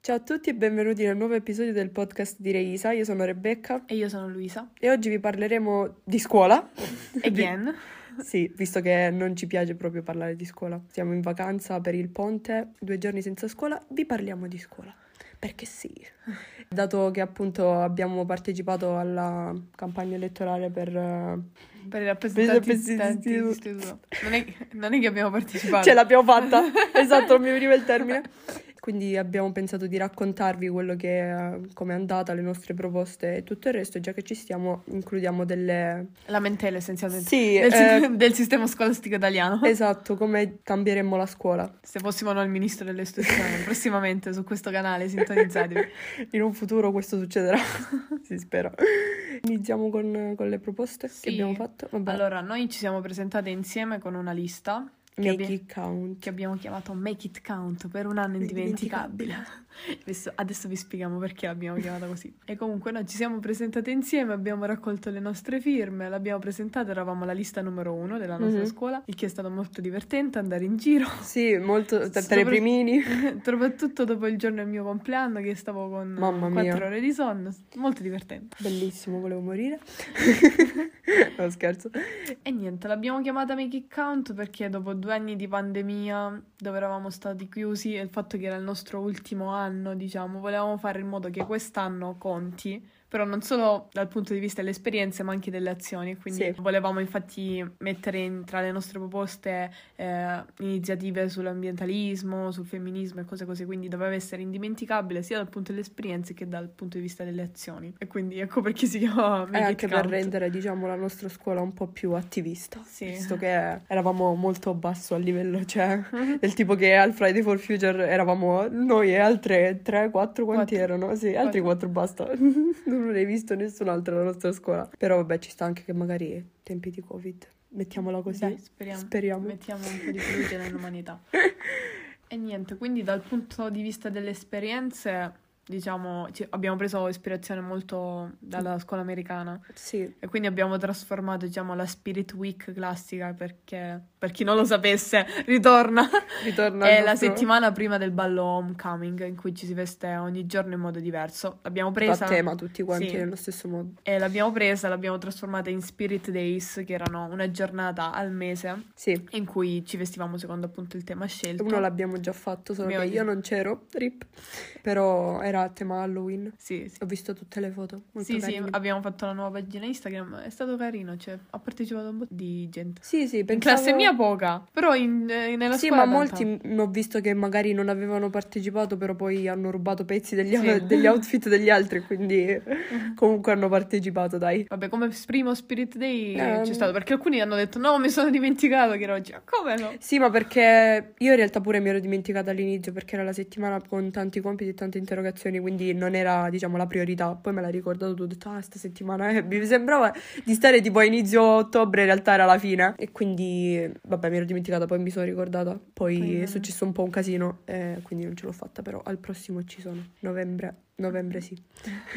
Ciao a tutti e benvenuti nel nuovo episodio del podcast di Reisa. Io sono Rebecca E io sono Luisa. e oggi vi parleremo di scuola. Again. Sì, visto che non ci piace proprio parlare di scuola. Siamo in vacanza per il ponte, due giorni senza scuola, vi parliamo di scuola. Perché sì. Dato che appunto abbiamo partecipato alla campagna elettorale per... eh, Per i rappresentanti di istituto. Non è, non è che abbiamo partecipato. Ce l'abbiamo fatta! esatto, non mi veniva il termine. Quindi abbiamo pensato di raccontarvi quello che eh, come è andata, le nostre proposte e tutto il resto. Già che ci stiamo, includiamo delle... Lamentele essenzialmente. Sì, del, eh, del sistema scolastico italiano. esatto, come cambieremmo la scuola. Se fossimo noi il ministro dell'istruzione, prossimamente su questo canale, sintonizzatevi. In un futuro questo succederà, si spera. Iniziamo con, con le proposte che Sì. abbiamo fatto. Vabbè, Allora, noi ci siamo presentate insieme con una lista che, make abbi- it count. che abbiamo chiamato Make It Count per un anno indimenticabile. Adesso, adesso vi spieghiamo perché l'abbiamo chiamata così. E comunque noi ci siamo presentate insieme, abbiamo raccolto le nostre firme, l'abbiamo presentata, eravamo la lista numero uno della nostra Mhm. scuola, il che è stato molto divertente andare in giro. Sì, molto, tra tra i primini. Soprattutto dopo il giorno del mio compleanno che stavo con Mamma mia. 4 ore di sonno, molto divertente. Bellissimo, volevo morire. no, scherzo. E niente, l'abbiamo chiamata Make It Count perché dopo due anni di pandemia, dove eravamo stati chiusi, e il fatto che era il nostro ultimo anno, diciamo, volevamo fare in modo che quest'anno conti, però non solo dal punto di vista delle esperienze, ma anche delle azioni. Quindi Sì. volevamo infatti mettere in- tra le nostre proposte eh, iniziative sull'ambientalismo, sul femminismo e cose così, quindi doveva essere indimenticabile sia dal punto delle esperienze che dal punto di vista delle azioni. E quindi ecco perché si chiama E Make It anche per rendere, diciamo, la nostra scuola un po' più attivista. Sì. Visto che eravamo molto basso a livello, cioè, del tipo che al Friday for Future eravamo noi e altre 3, 4, quanti Quattro. erano? Sì, altri 4 basta. non hai visto nessun altro nella nostra scuola. Però vabbè, ci sta anche che magari tempi di Covid, mettiamola così. Dai, speriamo. Speriamo. Mettiamo un po' di fiducia nell'umanità. E niente, quindi dal punto di vista delle esperienze, diciamo, ci- abbiamo preso ispirazione molto dalla scuola americana Sì, e quindi abbiamo trasformato, diciamo, la Spirit Week classica perché, per chi non lo sapesse, ritorna. ritorna È la settimana prima del ballo homecoming in cui ci si veste ogni giorno in modo diverso. L'abbiamo a presa tema tutti quanti Sì. nello stesso modo. e l'abbiamo presa, l'abbiamo trasformata in Spirit Days, che erano una giornata al mese Sì, in cui ci vestivamo secondo appunto il tema scelto. uno l'abbiamo già fatto, solo Abbiamo che io non c'ero, rip. Però era a tema Halloween. Sì, sì. Ho visto tutte le foto, molto Sì, sì, carine. abbiamo fatto la nuova pagina Instagram, è stato carino, cioè, ha partecipato un po' di gente. Sì, sì, In pensavo... classe mia poca, però in, eh, nella Sì, scuola ma tanta. molti m- ho visto che magari non avevano partecipato, però poi hanno rubato pezzi degli, Sì. degli outfit degli altri, quindi comunque hanno partecipato, dai. Vabbè, come primo Spirit Day Eh, c'è stato, perché alcuni hanno detto no, mi sono dimenticato che era oggi. Ma Come no? Sì, ma perché io in realtà pure mi ero dimenticata all'inizio, perché era la settimana con tanti compiti e tante interrogazioni, quindi non era, diciamo, la priorità. Poi me l'ha ricordato tu, ho detto, ah, sta settimana, eh, mi sembrava di stare tipo a inizio ottobre, in realtà era la fine. E quindi, vabbè, mi ero dimenticata, poi mi sono ricordata. Poi Quindi è successo un po' un casino, e quindi non ce l'ho fatta, però al prossimo ci sono. Novembre, novembre sì.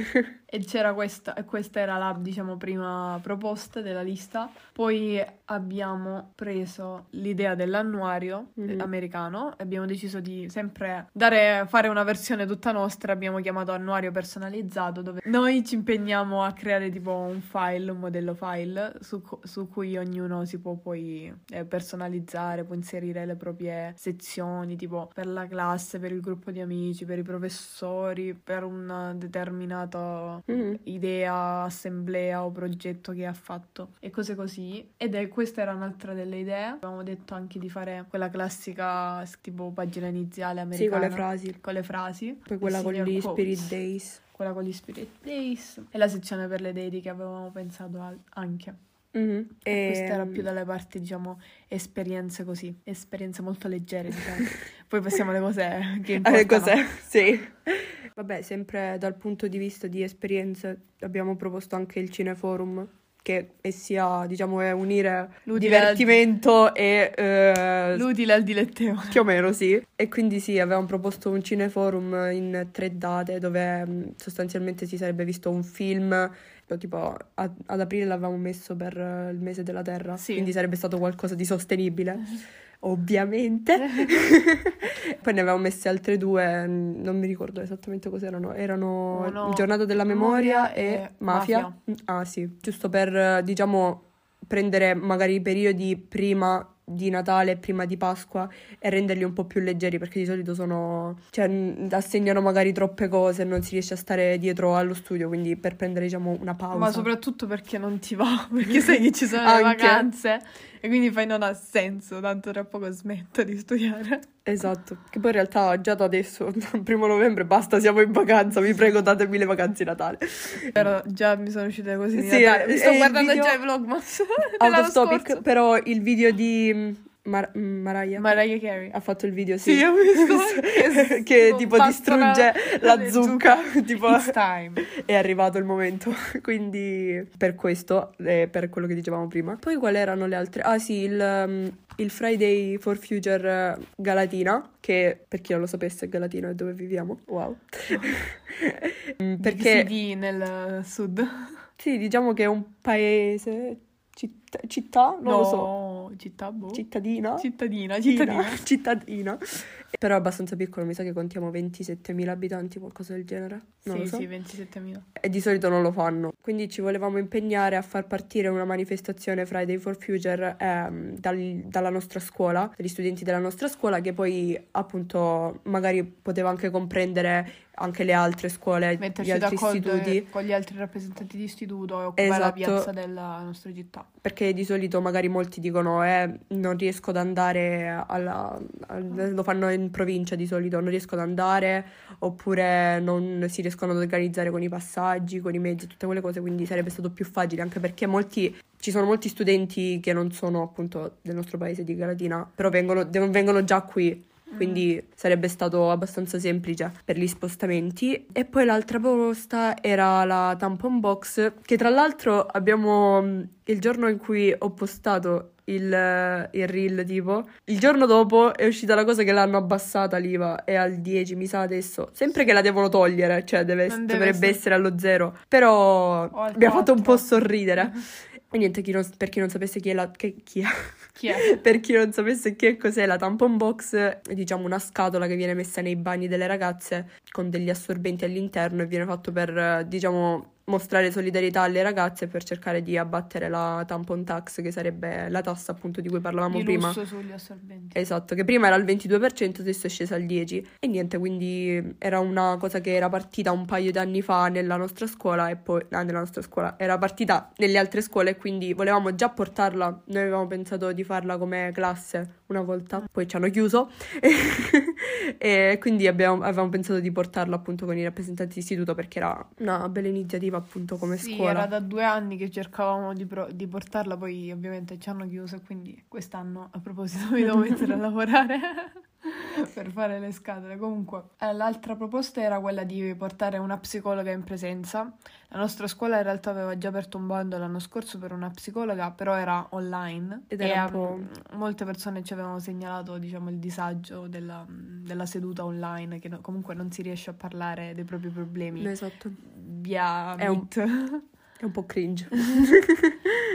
E c'era questa, e questa era la, diciamo, prima proposta della lista. Poi abbiamo preso l'idea dell'annuario Mhm. americano e abbiamo deciso di sempre dare, fare una versione tutta nostra. Abbiamo chiamato annuario personalizzato, dove noi ci impegniamo a creare tipo un file, un modello file, su, su cui ognuno si può poi eh, personalizzare, può inserire le proprie sezioni, tipo per la classe, per il gruppo di amici, per i professori, per un determinato Mhm. idea, assemblea o progetto che ha fatto e cose così. Ed è questa era un'altra delle idee. Avevamo detto anche di fare quella classica tipo pagina iniziale Sì, con americana. le frasi. Con le frasi. Poi quella con gli quotes. Spirit Days. Quella con gli Spirit Days. E la sezione per le dedi che avevamo pensato anche. Mhm. E questa era Ehm, più dalle parti, diciamo, esperienze così. Esperienze molto leggere, diciamo. Poi passiamo alle cose che importano. cos'è? Sì. Vabbè, sempre dal punto di vista di esperienze, abbiamo proposto anche il Cineforum, che è sia, diciamo, è unire L'utile al- divertimento e... eh, L'utile al dilettevole. più o meno, sì. E quindi sì, avevamo proposto un cineforum in tre date dove mh, sostanzialmente si sarebbe visto un film tipo a- ad aprile l'avevamo messo per eh, il mese della Terra, Sì. quindi sarebbe stato qualcosa di sostenibile. Ovviamente. Poi ne avevamo messe altre due, mm, non mi ricordo esattamente cos'erano. Erano Uno, Giornata della Memoria Memoria e e Mafia. Mafia. Ah sì, giusto per, eh, diciamo, prendere magari i periodi prima di Natale, prima di Pasqua e renderli un po' più leggeri perché di solito sono, cioè, assegnano magari troppe cose e non si riesce a stare dietro allo studio, quindi per prendere, diciamo, una pausa. Ma soprattutto perché non ti va, perché sai che ci sono le vacanze e quindi fai non ha senso, tanto tra poco smetto di studiare. Esatto, che poi in realtà già da adesso, primo novembre, basta, siamo in vacanza, vi prego datemi le vacanze di Natale. Però già mi sono uscite così Sì, Natale. Mi e sto guardando video- già i vlogmas Out dell'anno of topic, scorso. però il video di Mar- mm, Mariah Mariah Carey. ha fatto il video, sì, Sì, ho visto. che Tipo, distrugge la le zucca, tipo It's time. è arrivato il momento, quindi per questo, e per quello che dicevamo prima. Poi quali erano le altre? Ah sì, il, um, il Friday for Future eh, Galatina, che per chi non lo sapesse Galatina è dove viviamo, wow. Mm, Perché Perché nel sud. sì, diciamo che è un paese, città, città? non lo so, Città, boh. cittadina? Cittadina, Cittadina, cittadina. Però è abbastanza piccolo, mi sa che contiamo 27.000 abitanti, qualcosa del genere. Non sì, lo so. sì, 27.000. E di solito non lo fanno. Quindi ci volevamo impegnare a far partire una manifestazione Friday for Future ehm, dal- dalla nostra scuola, dagli studenti della nostra scuola, che poi appunto magari poteva anche comprendere anche le altre scuole, gli Metterci altri d'accordo istituti. con gli altri rappresentanti di istituto e occupare la Esatto. piazza della nostra città. Perché di solito magari molti dicono eh, non riesco ad andare alla... al- lo fanno in provincia di solito, non riesco ad andare oppure non si riescono ad organizzare con i passaggi, con i mezzi, tutte quelle cose, quindi sarebbe stato più facile anche perché molti, ci sono molti studenti che non sono appunto del nostro paese di Galatina, però vengono, de- vengono già qui. Quindi sarebbe stato abbastanza semplice per gli spostamenti. E poi l'altra proposta era la tampon box, che tra l'altro abbiamo mh, il giorno in cui ho postato il, eh, il reel, tipo, il giorno dopo è uscita la cosa che l'hanno abbassata l'IVA, è al 10, mi sa adesso. Sempre che la devono togliere, cioè deve- deve dovrebbe essere- essere allo zero. Però mi ha fatto un po' 4. sorridere. E niente, chi non- per chi non sapesse chi è la... che- chi è? Per chi non sapesse che cos'è la tampon box, è diciamo una scatola che viene messa nei bagni delle ragazze con degli assorbenti all'interno e viene fatto per, diciamo, mostrare solidarietà alle ragazze per cercare di abbattere la tampon tax, che sarebbe la tassa appunto di cui parlavamo Di prima. sugli assorbenti. Esatto, che prima era al 22%, adesso è scesa al 10%. E niente, quindi era una cosa che era partita un paio di anni fa nella nostra scuola e poi, ah, nella nostra scuola, era partita nelle altre scuole e quindi volevamo già portarla. Noi avevamo pensato di farla come classe una volta, poi ci hanno chiuso e quindi abbiamo- avevamo pensato di portarla appunto con i rappresentanti di istituto perché era una bella iniziativa appunto come sì, scuola. era da due anni che cercavamo di, pro- di portarla, poi ovviamente ci hanno chiuso e quindi quest'anno a proposito mi devo mettere a lavorare per fare le scatole. Comunque, eh, l'altra proposta era quella di portare una psicologa in presenza. La nostra scuola in realtà aveva già aperto un bando l'anno scorso per una psicologa, però era online Ed e era mm, molte persone ci avevano segnalato, diciamo, il disagio della, della seduta online, che no- comunque non si riesce a parlare dei propri problemi Esatto, via È un- Meet. è un po' cringe.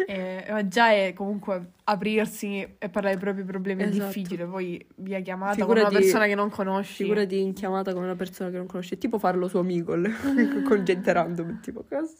Eh, ma già è comunque aprirsi e parlare dei propri problemi Esatto. è difficile, poi via chiamata con Figurati- una persona che non conosci. Figurati in chiamata con una persona che non conosci, è tipo farlo su Amigol con gente random, tipo cosa.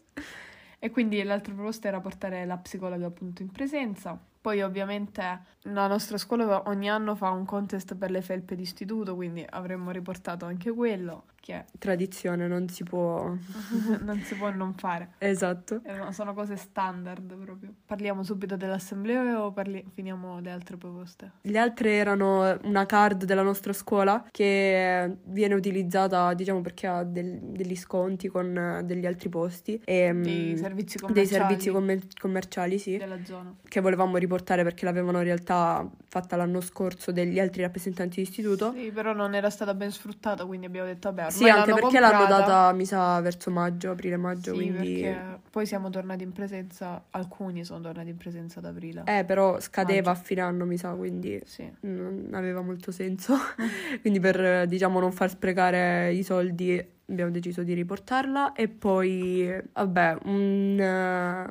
E quindi l'altra proposta era portare la psicologa appunto in presenza. Poi ovviamente la nostra scuola ogni anno fa un contest per le felpe d'istituto, quindi avremmo riportato anche quello, che Tradizione, non si può. non si può non fare. Esatto. Eh, Sono cose standard proprio. Parliamo subito dell'assemblea o parli- finiamo le altre proposte? Le altre erano una card della nostra scuola che viene utilizzata, diciamo, perché ha del- degli sconti con eh, degli altri posti e Dei mm, servizi dei commerciali servizi commer- commerciali, sì, della zona. che volevamo riportare perché l'avevano in realtà fatta l'anno scorso degli altri rappresentanti di istituto. Sì, però non era stata ben sfruttata, quindi abbiamo detto, vabbè, Sì, anche l'hanno perché l'hanno comprata. data, mi sa, verso maggio, aprile-maggio, Sì, quindi... perché poi siamo tornati in presenza, alcuni sono tornati in presenza ad aprile. Eh, però scadeva Maggio. a fine anno, mi sa, quindi Sì. non aveva molto senso. quindi per, diciamo, non far sprecare i soldi abbiamo deciso di riportarla e poi, vabbè, un...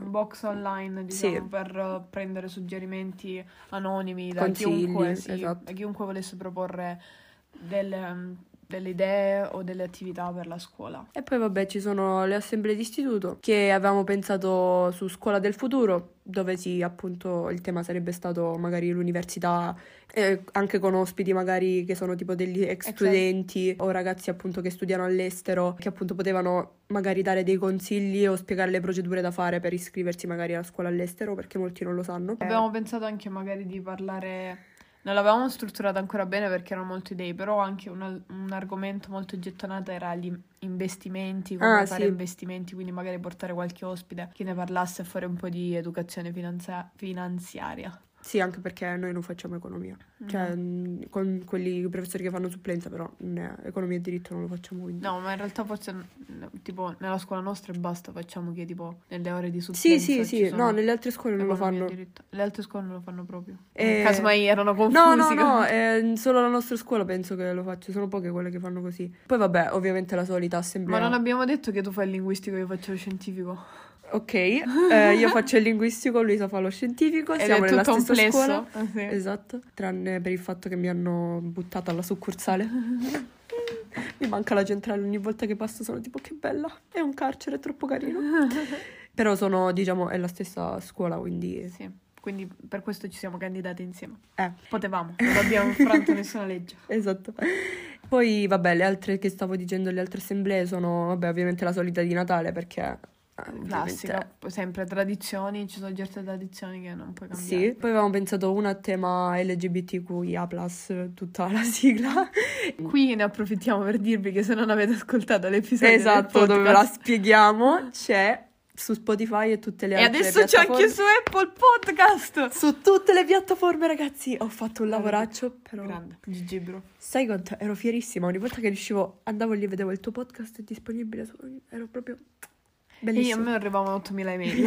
Un box online, diciamo, Sì. per prendere suggerimenti anonimi da Consigli, chiunque, sì, esatto. da chiunque volesse proporre delle, delle idee o delle attività per la scuola. E poi vabbè ci sono le assemblee di istituto che avevamo pensato su Scuola del Futuro, dove sì, appunto il tema sarebbe stato magari l'università, eh, anche con ospiti magari che sono tipo degli ex studenti o ragazzi appunto che studiano all'estero, che appunto potevano magari dare dei consigli o spiegare le procedure da fare per iscriversi magari alla scuola all'estero, perché molti non lo sanno. Abbiamo pensato anche magari di parlare. Non l'avevamo strutturata ancora bene perché erano molte idee, però anche un, un argomento molto gettonato era gli investimenti, come Ah, fare sì. investimenti, quindi magari portare qualche ospite che ne parlasse e fare un po' di educazione finanzia- finanziaria. Sì, anche perché noi non facciamo economia, cioè mh, con quelli professori che fanno supplenza, però né, economia e diritto non lo facciamo quindi. No, ma in realtà forse mm, tipo nella scuola nostra e basta, facciamo che tipo nelle ore di Sì, supplenza sì, sì, sono no, nelle altre scuole non lo e fanno. Le altre scuole non lo fanno proprio. Eh, Casomai erano confusi. No, no, no, eh, solo la nostra scuola penso che lo faccia, sono poche quelle che fanno così. Poi vabbè, ovviamente la solita Ma assemblea. non abbiamo detto che tu fai il linguistico e io faccio lo scientifico. Ok, eh, io faccio il linguistico, Luisa fa lo scientifico, Ed siamo è nella stessa plesso. scuola. Ah, sì. Esatto, tranne per il fatto che mi hanno buttata alla succursale. mi manca la centrale ogni volta che passo, sono tipo che bella, è un carcere, è troppo carino. Però sono, diciamo, è la stessa scuola, quindi... Sì, quindi per questo ci siamo candidati insieme. Eh, Potevamo, non abbiamo infranto nessuna legge. esatto. Poi, vabbè, le altre che stavo dicendo, le altre assemblee sono, vabbè, ovviamente la solita di Natale, perché... Classica, sempre tradizioni, ci sono certe tradizioni che non puoi cambiare. Sì, poi avevamo pensato una a tema LGBTQIA+, tutta la sigla. Qui ne approfittiamo per dirvi che se non avete ascoltato l'episodio esatto, dove la spieghiamo, c'è su Spotify e tutte le E altre adesso c'è anche piattaforme. su Apple Podcast. Su tutte le piattaforme, ragazzi, ho fatto un lavoraccio, però... Grande, GG bro. Sai quanto ero fierissima, ogni volta che riuscivo, andavo lì e vedevo il tuo podcast disponibile, su- ero proprio E io, a bellissimo. me arrivavano 8000 email.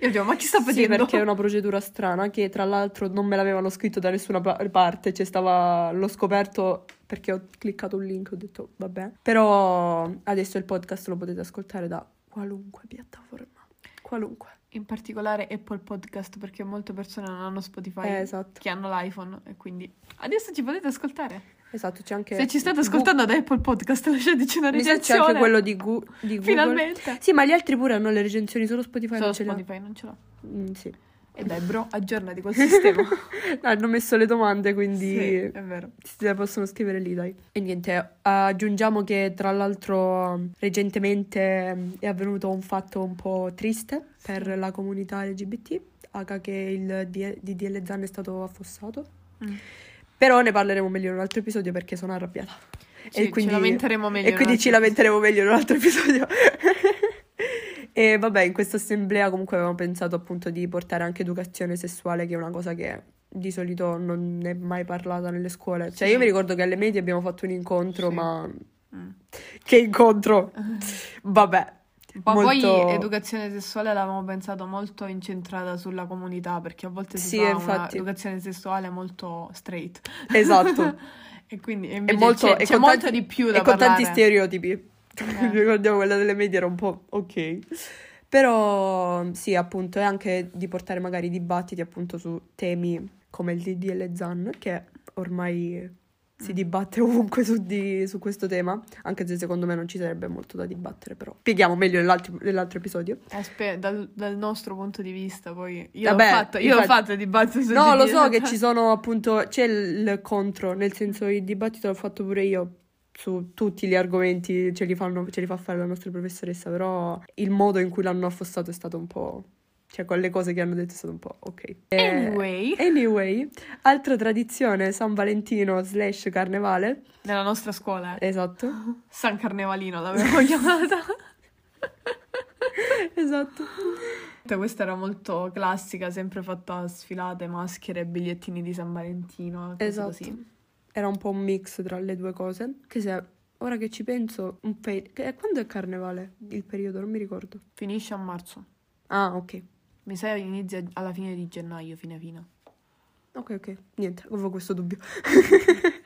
io dico, ma chi sta Sì, facendo? perché è una procedura strana che tra l'altro non me l'avevano scritto da nessuna pa- parte, cioè stava, l'ho scoperto perché ho cliccato un link, ho detto vabbè. Però adesso il podcast lo potete ascoltare da qualunque piattaforma, qualunque. In particolare Apple Podcast perché molte persone non hanno Spotify Eh, esatto, che hanno l'iPhone e quindi adesso ci potete ascoltare. Esatto, c'è anche... Se ci state Gu- ascoltando da Apple Podcast lasciateci una sa c'è recensione. anche quello di, Gu- di Google. Finalmente. Sì, ma gli altri pure hanno le recensioni, solo Spotify Solo non ce l'ha. Spotify non ce l'ha. Mm, sì. E dai bro, aggiornati col sistema. Hanno messo le domande, quindi... Sì, è vero. Si le possono scrivere lì, dai. E niente, aggiungiamo che tra l'altro recentemente è avvenuto un fatto un po' triste per la comunità LGBT, H che il DDL Zan è stato affossato. Mm. Però ne parleremo meglio in un altro episodio perché sono arrabbiata. Sì, ci lamenteremo meglio. E quindi in ci lamenteremo meglio in un altro episodio. e vabbè, in questa assemblea comunque avevamo pensato appunto di portare anche educazione sessuale, che è una cosa che di solito non è mai parlata nelle scuole. Cioè, Sì. io mi ricordo che alle medie abbiamo fatto un incontro, Sì. ma Mm. che incontro! Vabbè. Ma molto- poi educazione sessuale l'avevamo pensato molto incentrata sulla comunità, perché a volte si Sì, fa infatti. un'educazione sessuale molto straight. Esatto. e quindi e È invece molto, c'è, e c'è molto tanti- di più e da con tanti parlare. stereotipi. Eh. Ricordiamo quella delle medie era un po' ok. Però sì, appunto, è anche di portare magari dibattiti appunto su temi come il DDL Zan, che ormai si dibatte ovunque su, di- su questo tema, anche se secondo me non ci sarebbe molto da dibattere, però. Spieghiamo meglio nell'altro, nell'altro episodio. Aspe- dal, dal nostro punto di vista, poi. Io Vabbè, l'ho fatto, io l'ho infatti- fatto il dibattito sul No, lo so che ci sono appunto, c'è il, il contro, nel senso il dibattito l'ho fatto pure io su tutti gli argomenti, ce li, fanno, ce li fa fare la nostra professoressa, però il modo in cui l'hanno affossato è stato un po'... Cioè, con le cose che hanno detto è stato un po' ok. Eh, Anyway, Anyway, altra tradizione, San Valentino slash carnevale. nella nostra scuola, eh, Esatto, San Carnevalino l'avevo chiamata. esatto. Questa era molto classica, sempre fatta a sfilate, maschere, bigliettini di San Valentino, Esatto. così. Era un po' un mix tra le due cose. Che se ora che ci penso, un che- quando è carnevale? Il periodo, non mi ricordo. Finisce a marzo. Ah, ok. Mi sa inizia alla fine di gennaio, fine fine. Ok, ok. Niente, avevo questo dubbio.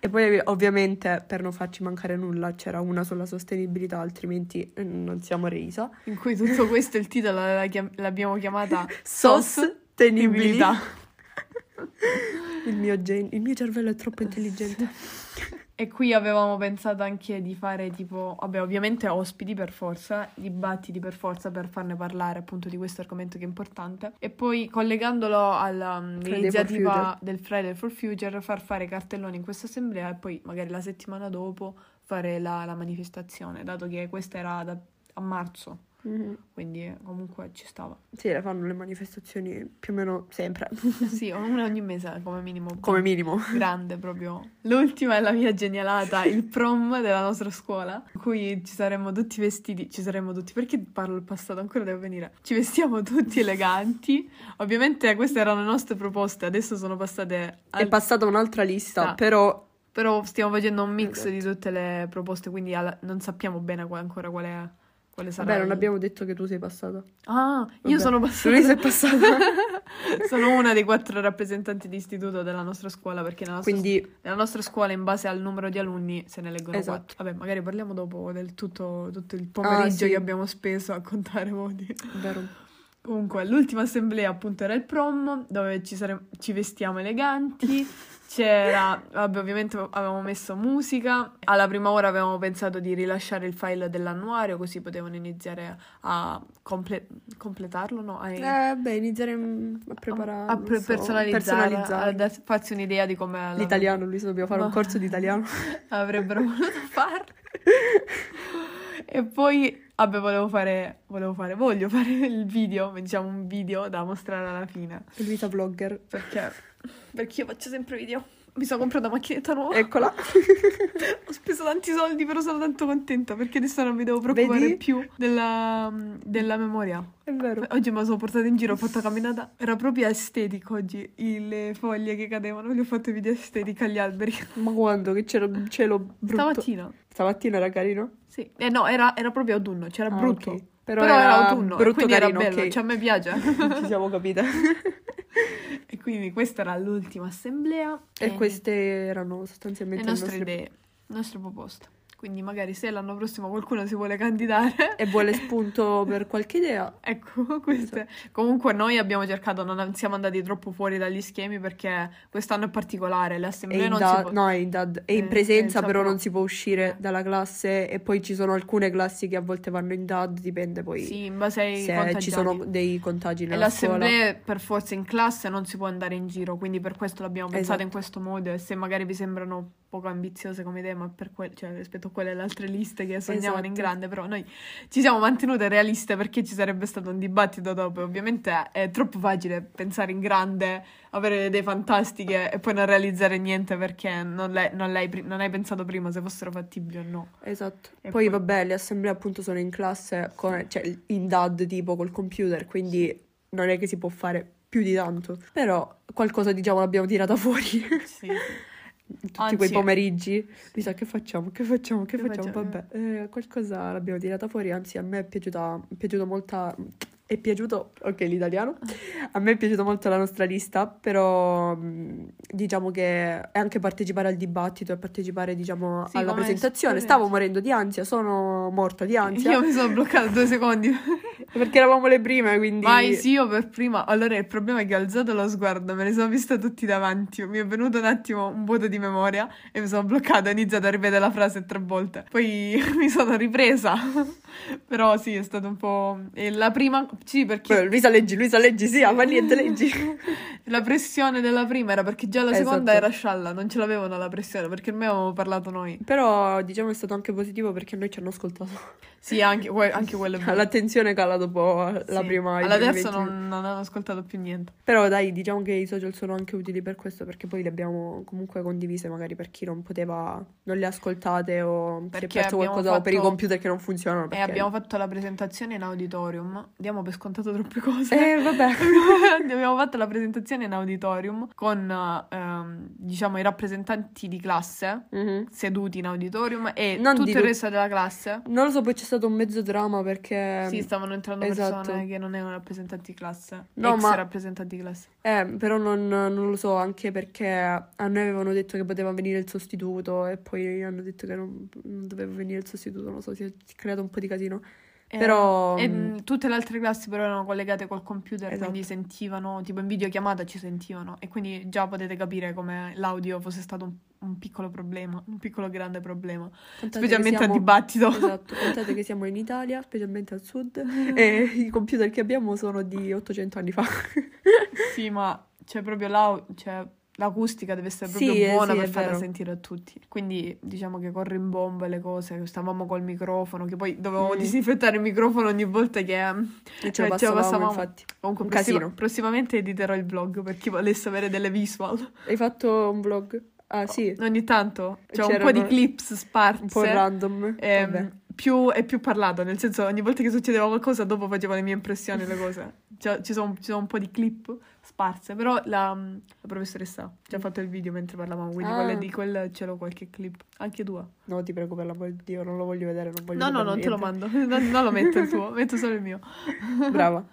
E poi ovviamente per non farci mancare nulla c'era una sulla sostenibilità, altrimenti eh, non siamo reisa. In cui tutto questo il titolo chiam- l'abbiamo chiamata Sostenibilità. il, mio gen- il mio cervello è troppo intelligente. E qui avevamo pensato anche di fare tipo, vabbè, ovviamente ospiti per forza, dibattiti per forza per farne parlare appunto di questo argomento che è importante. E poi collegandolo all'iniziativa del Friday for Future, far fare cartelloni in questa assemblea e poi magari la settimana dopo fare la, la manifestazione, dato che questa era da, a marzo. Mm-hmm. Quindi comunque ci stava. Sì, le fanno le manifestazioni più o meno sempre. sì, una ogni mese come minimo. Come minimo. Grande proprio. L'ultima è la mia genialata, il prom della nostra scuola, in cui ci saremmo tutti vestiti, ci saremmo tutti, perché parlo il passato, ancora devo venire. Ci vestiamo tutti eleganti. Ovviamente queste erano le nostre proposte, adesso sono passate... Al... È passata un'altra lista, ah. però... Però stiamo facendo un mix esatto. di tutte le proposte, quindi alla... non sappiamo bene qual- ancora qual è quale sarà? Vabbè, non abbiamo detto che tu sei passata. Ah, Vabbè. io sono passata. Lui sei passata. sono una dei quattro rappresentanti di istituto della nostra scuola perché nella nostra, Quindi... nella nostra scuola in base al numero di alunni se ne leggono esatto. quattro. Vabbè, magari parliamo dopo del tutto, tutto il pomeriggio ah, sì. che abbiamo speso a contare voti. Vero. Comunque, l'ultima assemblea appunto era il prom, dove ci, sare- ci vestiamo eleganti. C'era, vabbè, ovviamente avevamo messo musica. Alla prima ora avevamo pensato di rilasciare il file dell'annuario, così potevano iniziare a comple- completarlo, no? A, eh, beh, iniziare a preparare. A pre- so, personalizzare, personalizzare. a farsi un'idea di come. L'italiano, Luisa, dobbiamo fare Ma... un corso di italiano. Avrebbero voluto farlo. e poi Vabbè, volevo fare, volevo fare, voglio fare il video, diciamo un video da mostrare alla fine. Il vita vlogger. Perché? Perché io faccio sempre video. Mi sono comprata una macchinetta nuova. Eccola. Ho speso tanti soldi, però sono tanto contenta perché adesso non mi devo preoccupare Vedi? più della, della, memoria. È vero. Oggi me la sono portata in giro, ho fatto la camminata. Era proprio estetico oggi. Le foglie che cadevano, le ho fatte video estetica agli alberi. Ma quando? Che c'era un cielo brutto. Stamattina. Stamattina era carino? Sì. Eh no, era, era proprio autunno, c'era ah, brutto. Okay. Però, Però, era, era autunno, brutto quindi carino, era bello, okay. cioè a me piace. Ci siamo capite. e quindi questa era l'ultima assemblea. E, e queste erano sostanzialmente le nostre, nostre idee, le nostre proposte. Quindi magari se l'anno prossimo qualcuno si vuole candidare e vuole spunto per qualche idea. Ecco, queste. Esatto. Comunque noi abbiamo cercato, non siamo andati troppo fuori dagli schemi perché quest'anno è particolare, le assemblee non dad, si può... No, è in, dad, è in presenza, però non si può uscire dalla classe e poi ci sono alcune classi che a volte vanno in DAD, dipende poi sì, in base ai se contagiati. ci sono dei contagi nella e scuola. assemblee per forza in classe non si può andare in giro, quindi per questo l'abbiamo pensato esatto. in questo modo e se magari vi sembrano poco ambiziose come idee, ma per que- cioè, rispetto a quelle delle altre liste che sognavano esatto. in grande, però noi ci siamo mantenute realiste perché ci sarebbe stato un dibattito dopo. Ovviamente è troppo facile pensare in grande, avere idee fantastiche e poi non realizzare niente perché non, l'hai, non, l'hai, non hai pensato prima se fossero fattibili o no. Esatto. Poi, poi, vabbè, le assemblee appunto sono in classe, con, cioè in DAD tipo col computer, quindi non è che si può fare più di tanto. Però qualcosa diciamo l'abbiamo tirata fuori. Sì. Tutti Anzi, quei pomeriggi. Mi sa che facciamo, che facciamo, che, che facciamo? facciamo? Vabbè, eh, qualcosa l'abbiamo tirata fuori. Anzi, a me è piaciuta, è piaciuta molta è piaciuto, ok l'italiano, a me è piaciuta molto la nostra lista, però diciamo che è anche partecipare al dibattito e partecipare diciamo sì, alla presentazione. Stavo morendo di ansia, sono morta di ansia. Io mi sono bloccata due secondi. Perché eravamo le prime, quindi... Vai, sì, io per prima. Allora, il problema è che ho alzato lo sguardo, me ne sono vista tutti davanti. Mi è venuto un attimo un vuoto di memoria e mi sono bloccata. Ho iniziato a ripetere la frase tre volte. Poi mi sono ripresa. Però sì, è stato un po'... E la prima... Sì, perché... Beh, Luisa leggi, Luisa leggi, sì, ma niente, leggi. la pressione della prima era perché già la esatto. seconda era scialla, non ce l'avevano la pressione, perché noi avevamo parlato noi. Però, diciamo, è stato anche positivo perché noi ci hanno ascoltato. Sì, anche, anche quello. L'attenzione cala dopo la sì. prima. Alla terza non, non, hanno ascoltato più niente. Però dai, diciamo che i social sono anche utili per questo perché poi le abbiamo comunque condivise magari per chi non poteva, non le ascoltate o perché si è perso qualcosa fatto... per i computer che non funzionano. Perché... Abbiamo fatto la presentazione in auditorium. Diamo per scontato troppe cose. Eh, vabbè. abbiamo fatto la presentazione in auditorium con, ehm, diciamo, i rappresentanti di classe mm-hmm. seduti in auditorium e non tutto il resto della classe. Non lo so, poi c'è stato un mezzo dramma perché... Sì, stavano entrando Esatto. persone che non erano rappresentanti di classe. No, ex ma- rappresentanti di classe. Eh, però non, non lo so, anche perché a noi avevano detto che poteva venire il sostituto e poi hanno detto che non, non doveva venire il sostituto, non lo so, si è creato un po' di casino. Eh, Però, E, mm, mh, tutte le altre classi però erano collegate col computer, Esatto. quindi sentivano, tipo in videochiamata ci sentivano. E quindi già potete capire come l'audio fosse stato un, un piccolo problema, un piccolo grande problema. Contate Specialmente siamo- dibattito. Esatto, contate che siamo in Italia, specialmente al sud, e i computer che abbiamo sono di 800 anni fa. Sì, ma c'è proprio l'au- cioè, l'acustica deve essere proprio Sì, eh, buona sì, per farla vero. sentire a tutti. Quindi diciamo che con rimbombe le cose, stavamo col microfono, che poi dovevamo Mm. disinfettare il microfono ogni volta che... Eh, ce lo ce lo passavamo, infatti. Comunque Un casino. prossimamente editerò il vlog per chi volesse avere delle visual. Hai fatto un vlog? Ah, sì, Ogni tanto c'è un C'erano po' di clips sparse. un po' random. Ehm, più, è più parlato, nel senso ogni volta che succedeva qualcosa dopo facevo le mie impressioni, le cose. Cioè, ci, sono, ci sono un po' di clip sparse, però la, la professoressa ci ha fatto il video mentre parlavamo, quindi Ah. quelle di quel ce l'ho qualche clip. Anche tu. No, ti prego, per l'amor di Dio, non lo voglio vedere, non voglio No, no, non te lo niente. mando, non, non lo metto il tuo, metto solo il mio. Brava.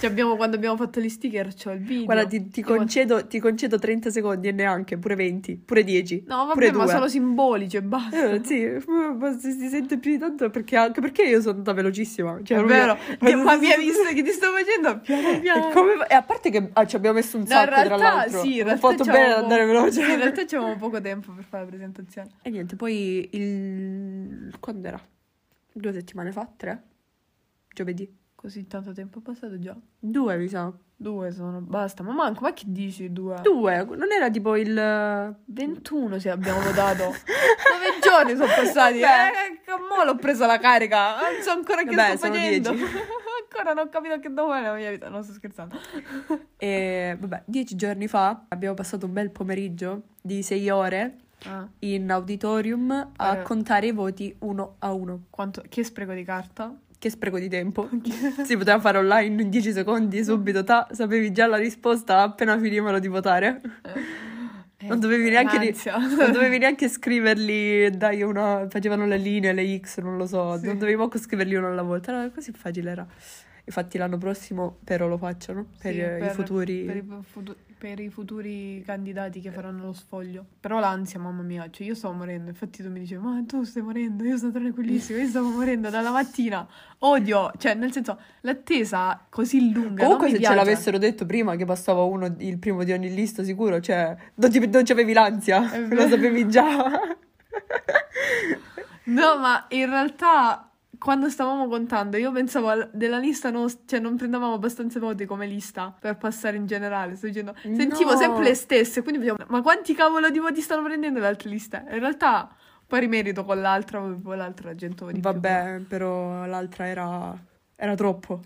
Cioè, abbiamo, quando abbiamo fatto gli sticker c'ho il video. Guarda, ti, ti concedo, ti concedo 30 secondi e neanche, pure 20, pure 10. No, vabbè, pure ma due. sono simbolici e basta. Eh, sì, ma si, si sente più di tanto perché anche perché io sono andata velocissima. Cioè, è vero, Che- ma mi hai visto che ti sto facendo? Piano piano. E, come- e a parte che ah, ci abbiamo messo un No, sacco in realtà, tra l'altro. sì, in Ho realtà fatto c'avevamo- bene ad andare veloce. Sì, in realtà c'avevamo poco tempo per fare la presentazione. E niente, poi il... quando era? Due settimane fa? Tre? Giovedì? Così tanto tempo è passato già. Due, mi sa. Due sono, basta. Ma manco, ma che dici due? Due, non era tipo il... 21 se abbiamo votato. Nove giorni sono passati. Vabbè. Eh, mo l'ho presa la carica. Non so ancora che Vabbè, sto sono facendo. ancora non ho capito che devo fare nella mia vita. Non sto scherzando. E vabbè, dieci giorni fa abbiamo passato un bel pomeriggio di sei ore Ah, in auditorium a Eh. contare i voti uno a uno. quanto, che spreco di carta. Che spreco di tempo. si poteva fare online in 10 secondi, subito, ta, sapevi già la risposta appena finivano di votare. Non dovevi neanche ri- L'ansia. Non dovevi neanche scriverli, dai, una, facevano le linee, le X, non lo so, Sì. non dovevi manco scriverli uno alla volta, era così facile era. Infatti l'anno prossimo spero lo facciano per, Sì, eh, i futuri... per i futu- per i futuri candidati che faranno lo sfoglio. Però l'ansia, mamma mia, cioè io stavo morendo. Infatti tu mi dicevi, ma tu stai morendo, io sto tranquillissimo, io stavo morendo dalla mattina. Odio, cioè nel senso, l'attesa così lunga. Comunque se mi ce piace. l'avessero detto prima che passava uno il primo di ogni lista sicuro, cioè non, ti, non c'avevi l'ansia, lo sapevi già. No, ma in realtà quando stavamo contando io pensavo al- della lista nostra, cioè non prendevamo abbastanza voti come lista per passare in generale. Sto dicendo, sentivo No. sempre le stesse, quindi facevo, ma quanti cavolo di voti stanno prendendo le altre liste? In realtà poi rimerito con l'altra, poi l'altra gente più. Vabbè, però l'altra era, era troppo.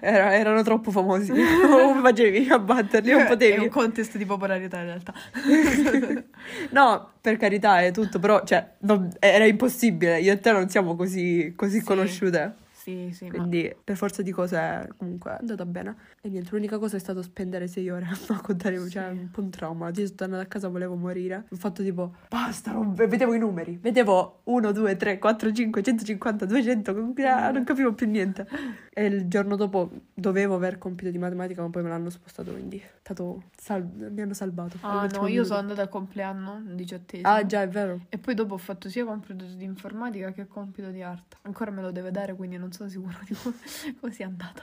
Era- erano troppo famosi. Non facevi a batterli, non È un potevi. contest di popolarità in realtà. No, per carità è tutto, però cioè, non- era impossibile. Io e te non siamo così, così Sì. conosciute. sì, sì, ma Quindi per forza di cose comunque è andata bene. E niente, l'unica cosa è stato spendere sei ore a contare, cioè Sì. un po' un trauma. Io sono tornata a casa, volevo morire. Ho fatto tipo, basta, non- vedevo i numeri. Vedevo 1, 2, 3, 4, 5, 150, 200, comunque, ah, non capivo più niente. E il giorno dopo dovevo aver compito di matematica, ma poi me l'hanno spostato, quindi stato sal- mi hanno salvato. Ah no, io minuto. sono andata al compleanno, diciottesimo. Ah già, è vero. E poi dopo ho fatto sia compito di informatica che compito di arte. Ancora me lo deve dare, quindi non sono sicura di come, come sia andata.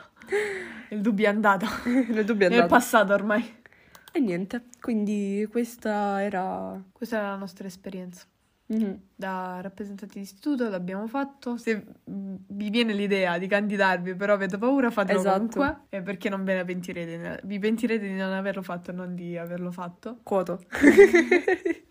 Il dubbio è andato. Nel dubbio è È andato. passato ormai. E niente, quindi questa era... Questa era la nostra esperienza. Mhm. Da rappresentanti di istituto l'abbiamo fatto. Se mm, vi viene l'idea di candidarvi, però avete paura, fatelo Esatto. comunque. E perché non ve ne pentirete? Vi pentirete di non averlo fatto e non di averlo fatto. Quoto.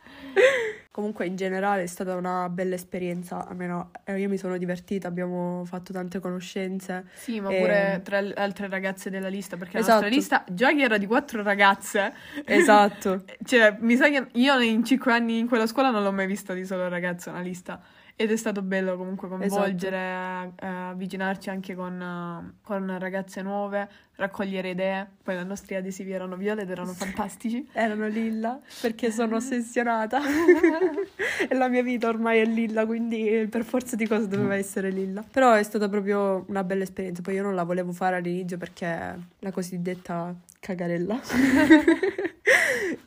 Comunque in generale è stata una bella esperienza, almeno eh, io mi sono divertita, abbiamo fatto tante conoscenze. Sì, ma Ehm. pure tra le altre ragazze della lista, perché la Esatto. nostra lista, già che era di quattro ragazze, Esatto. cioè, mi sa che io in cinque anni in quella scuola non l'ho mai vista di solo ragazze una lista. Ed è stato bello comunque coinvolgere, eh, avvicinarci anche con, con ragazze nuove, raccogliere idee. Poi i nostri adesivi erano viola ed erano fantastici. Erano lilla perché sono ossessionata e la mia vita ormai è lilla, quindi per forza di cose doveva essere lilla. Però è stata proprio una bella esperienza. Poi io non la volevo fare all'inizio perché la cosiddetta cagarella.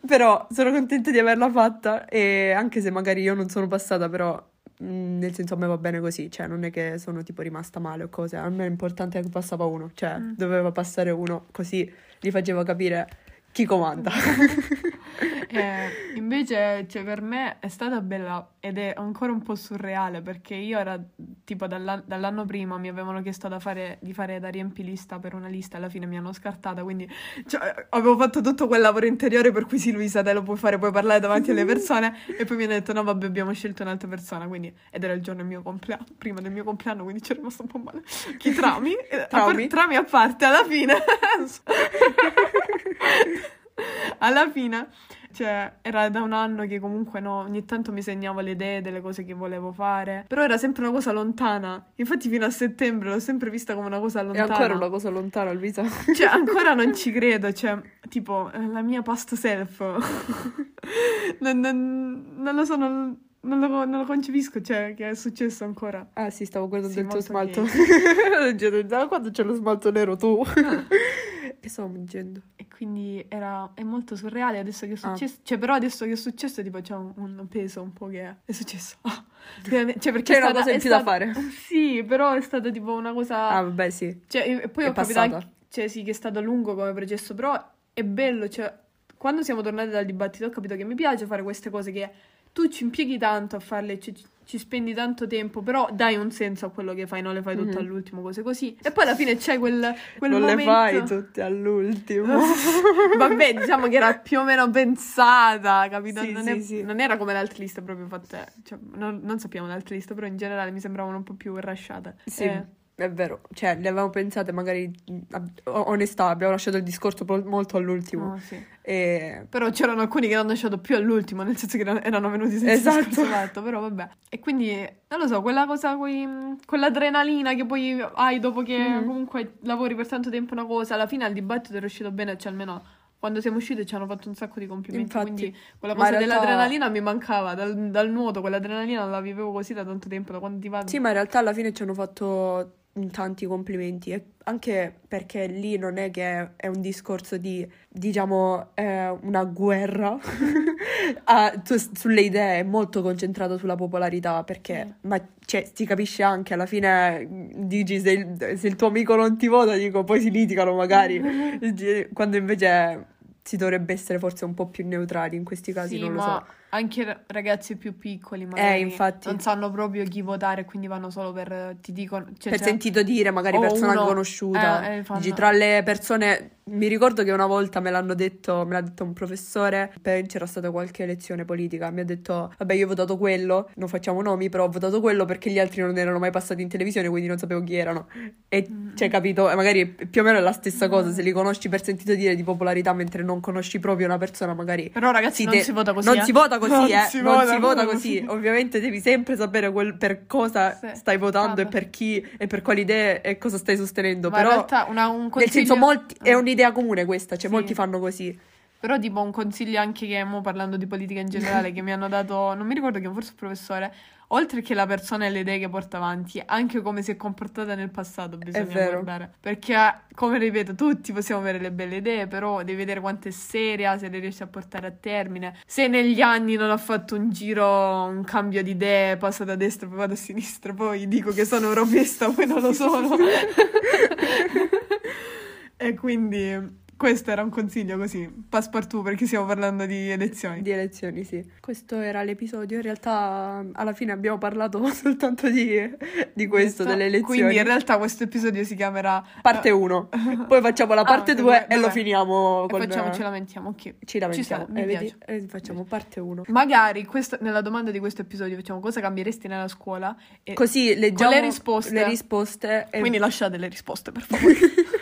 però sono contenta di averla fatta e anche se magari io non sono passata, però mm, nel senso a me va bene così, cioè non è che sono tipo rimasta male o cose, a me è importante che passava uno, cioè Mm. doveva passare uno, così gli facevo capire chi comanda. Eh, invece, cioè, per me è stata bella ed è ancora un po' surreale perché io era tipo dall'an- dall'anno prima mi avevano chiesto da fare, di fare da riempilista per una lista, alla fine mi hanno scartata, quindi cioè, avevo fatto tutto quel lavoro interiore per cui sì, Luisa, te lo puoi fare, puoi parlare davanti alle persone e poi mi hanno detto no, vabbè, abbiamo scelto un'altra persona, quindi ed era il giorno del mio compleanno, prima del mio compleanno, quindi c'è rimasto un po' male. Chi trami? Eh, a par- trami a parte, alla fine alla fine, cioè, era da un anno che comunque no, ogni tanto mi segnavo le idee delle cose che volevo fare, però era sempre una cosa lontana. Infatti fino a settembre l'ho sempre vista come una cosa È lontana. ancora una cosa lontana, Luisa. Cioè, ancora non ci credo, cioè, tipo, eh, la mia past self. non, non- non lo so, non, non lo, non lo concepisco, cioè, che è successo ancora. Ah sì, stavo guardando Sì, il tuo smalto. "Da quando c'è lo smalto nero tu? che stavo leggendo? Quindi era, è molto surreale adesso che è Ah. successo. Cioè, però adesso che è successo, tipo, c'è un, un peso un po' che è successo. Ah, veramente- cioè, perché C'è è una stata- cosa in più da fare. Sì, però è stata tipo una cosa. Ah, vabbè, sì. Cioè, e poi È ho capito passata. anche, cioè, sì, che è stato lungo come processo, però è bello, cioè, quando siamo tornati dal dibattito ho capito che mi piace fare queste cose che tu ci impieghi tanto a farle, ci, ci spendi tanto tempo, però dai un senso a quello che fai, non le fai tutte Mhm. all'ultimo, cose così. E poi alla fine c'è quel, quel non momento... le fai tutte all'ultimo. Vabbè, diciamo che era più o meno pensata, capito? Sì, non, sì, è- sì. non era come liste proprio fatte, cioè, non, non sappiamo liste, però in generale mi sembravano un po' più rasciate. Sì, Eh, è vero. Cioè, le avevamo pensate magari... Onestà, abbiamo lasciato il discorso molto all'ultimo. no, sì. E... Però c'erano alcuni che hanno lasciato più all'ultimo, nel senso che erano- venuti senza Esatto. discorso fatto, però vabbè. E quindi, non lo so, quella cosa, quei- quell'adrenalina che poi hai dopo che Mhm. comunque lavori per tanto tempo una cosa, alla fine al dibattito è riuscito bene, cioè almeno quando siamo usciti ci hanno fatto un sacco di complimenti, Infatti. quindi quella cosa realtà- dell'adrenalina mi mancava, dal, dal nuoto quell'adrenalina la vivevo così da tanto tempo, da quando ti vado. Sì, ma in realtà alla fine ci hanno fatto tanti complimenti, anche perché lì non è che è un discorso di, diciamo, eh, una guerra a- su- sulle idee, è molto concentrato sulla popolarità, perché, ma cioè, si capisce anche, alla fine mm, dici se il, se il tuo amico non ti vota, dico, poi si litigano magari, quando invece si dovrebbe essere forse un po' più neutrali in questi casi, Sì, non lo so. Anche ra- ragazzi più piccoli magari infatti. non sanno proprio chi votare, quindi vanno solo per ti dicono, cioè, per cioè- sentito dire, magari o persona uno- conosciuta. eh, eh, fanno- Dici, tra le persone, mi ricordo che una volta me l'hanno detto, me l'ha detto un professore, c'era stata qualche elezione politica, mi ha detto, vabbè io ho votato quello, non facciamo nomi, però ho votato quello perché gli altri non erano mai passati in televisione, quindi non sapevo chi erano. E Mm. cioè, capito, magari più o meno è la stessa cosa, se li conosci per sentito dire di popolarità mentre non conosci proprio una persona, magari... Però ragazzi non te- si vota così. Non eh. si vota così, Non eh. si non vota si vota così. Ovviamente devi sempre sapere quel- per cosa Sì. stai votando e Vabbè. per chi e per quali idee e cosa stai sostenendo. Ma Però, in realtà una- un nel consiglio... senso, molti, è Eh. un'idea comune questa, cioè Sì. molti fanno così. Però tipo un consiglio anche che, mo parlando di politica in generale, che mi hanno dato, non mi ricordo che forse il professore, oltre che la persona e le idee che porta avanti, anche come si è comportata nel passato bisogna guardare. Perché, come ripeto, tutti possiamo avere le belle idee, però devi vedere quanto è seria, se le riesci a portare a termine. Se negli anni non ha fatto un giro, un cambio di idee, passa da destra, poi vado a sinistra, poi dico che sono europista, poi non lo sono. e quindi questo era un consiglio così, passepartout perché stiamo parlando di elezioni. Di elezioni, sì. Questo era l'episodio. In realtà, alla fine abbiamo parlato soltanto di, di questo, delle elezioni. Quindi in realtà questo episodio si chiamerà Parte 1. Poi facciamo la Ah, parte ok, 2 e vabbè. lo finiamo e con... facciamo, ce lamentiamo, ok. Ci lamentiamo. sta, mi Eh, vedi? Eh, facciamo parte 1. Magari questo- nella domanda di questo episodio facciamo cosa cambieresti nella scuola e Così leggiamo le risposte. le risposte e quindi lasciate le risposte per favore.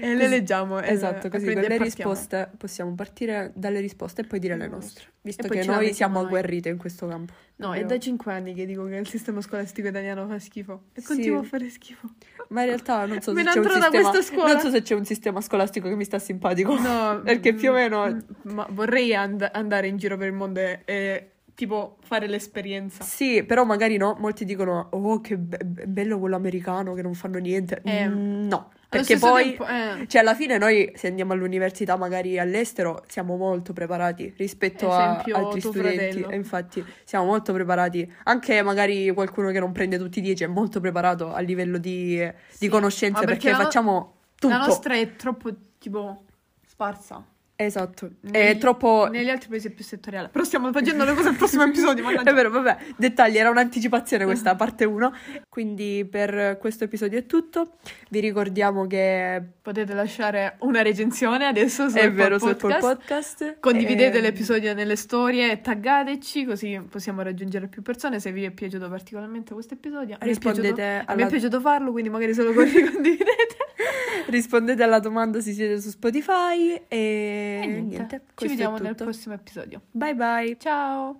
E le leggiamo. e- Esatto, così prendi- con le e partiamo. risposte possiamo partire dalle risposte e poi dire le nostre, visto che noi siamo noi. agguerrite in questo campo. No, è Abbiamo- da 5 anni che dico che il sistema scolastico italiano fa schifo. E Sì. continua a fare schifo. Ma in realtà non so sistema non so se c'è un sistema scolastico che mi sta simpatico. No, Perché più o mm, meno mm, Ma vorrei and- andare in giro per il mondo e, e, tipo fare l'esperienza. Sì, però magari no, molti dicono "Oh, che be- be- bello quello americano che non fanno niente". Eh, Mm, no, perché poi tempo, eh, Cioè, alla fine noi, se andiamo all'università, magari all'estero, siamo molto preparati rispetto a Esempio, altri tuo studenti. fratello. E infatti, siamo molto preparati. Anche magari qualcuno che non prende tutti i 10 è molto preparato a livello di, di Sì. conoscenze Ma perché, perché la facciamo tutto. la nostra è troppo tipo sparsa. Esatto. È Negli- troppo. Negli altri paesi è più settoriale. Però stiamo facendo le cose al prossimo episodio. mannaggia. È vero, vabbè, dettagli, era un'anticipazione questa parte 1. Quindi per questo episodio è tutto. Vi ricordiamo che Potete lasciare una recensione adesso su è vero su Podcast. Apple Podcast. Condividete E- l'episodio nelle storie taggateci così possiamo raggiungere più persone. Se vi è piaciuto particolarmente questo episodio, a me è Rispondete piaciuto, a me alla- è piaciuto farlo, quindi magari solo voi condividete. Rispondete alla domanda se siete su Spotify e, E niente, niente. ci vediamo nel prossimo episodio. Bye bye. Ciao!